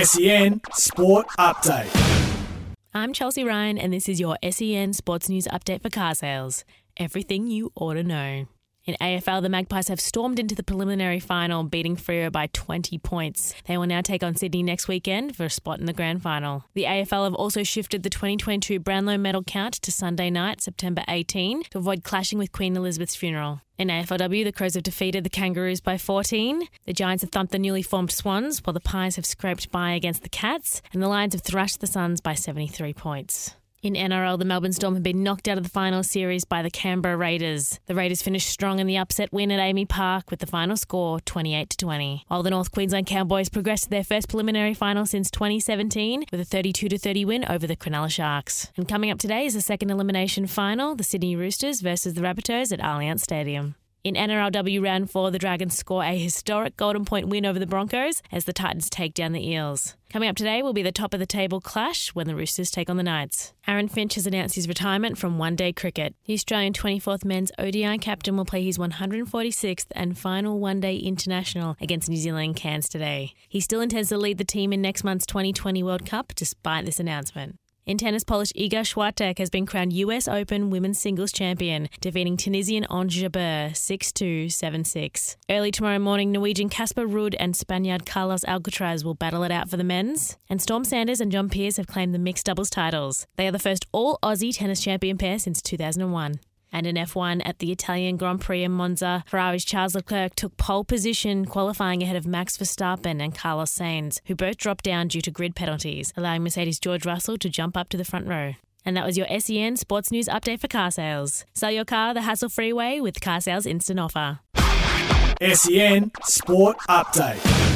SEN Sport Update. I'm Chelsea Ryan, and this is your SEN Sports News Update for car sales. Everything you ought to know. In AFL, the Magpies have stormed into the preliminary final, beating Freo by 20 points. They will now take on Sydney next weekend for a spot in the grand final. The AFL have also shifted the 2022 Brownlow medal count to Sunday night, September 18, to avoid clashing with Queen Elizabeth's funeral. In AFLW, the Crows have defeated the Kangaroos by 14. The Giants have thumped the newly formed Swans, while the Pies have scraped by against the Cats, and the Lions have thrashed the Suns by 73 points. In NRL, the Melbourne Storm have been knocked out of the final series by the Canberra Raiders. The Raiders finished strong in the upset win at AAMI Park with the final score 28 to 20. While the North Queensland Cowboys progressed to their first preliminary final since 2017 with a 32 to 30 win over the Cronulla Sharks. And coming up today is the second elimination final, the Sydney Roosters versus the Rabbitohs at Allianz Stadium. In NRLW round four, the Dragons score a historic Golden Point win over the Broncos as the Titans take down the Eels. Coming up today will be the top of the table clash when the Roosters take on the Knights. Aaron Finch has announced his retirement from one day cricket. The Australian 24th men's ODI captain will play his 146th and final one day international against New Zealand Cairns today. He still intends to lead the team in next month's 2020 World Cup despite this announcement. In tennis, Polish Iga Swiatek has been crowned US Open Women's Singles Champion, defeating Tunisian Ons Jabeur 6-2, 7-6. Early tomorrow morning, Norwegian Casper Ruud and Spaniard Carlos Alcaraz will battle it out for the men's, and Storm Sanders and John Peers have claimed the mixed doubles titles. They are the first all-Aussie tennis champion pair since 2001. And in F1 at the Italian Grand Prix in Monza, Ferrari's Charles Leclerc took pole position, qualifying ahead of Max Verstappen and Carlos Sainz, who both dropped down due to grid penalties, allowing Mercedes George Russell to jump up to the front row. And that was your SEN Sports News update for car sales. Sell your car the hassle free way with Car Sales Instant Offer. SEN Sport Update.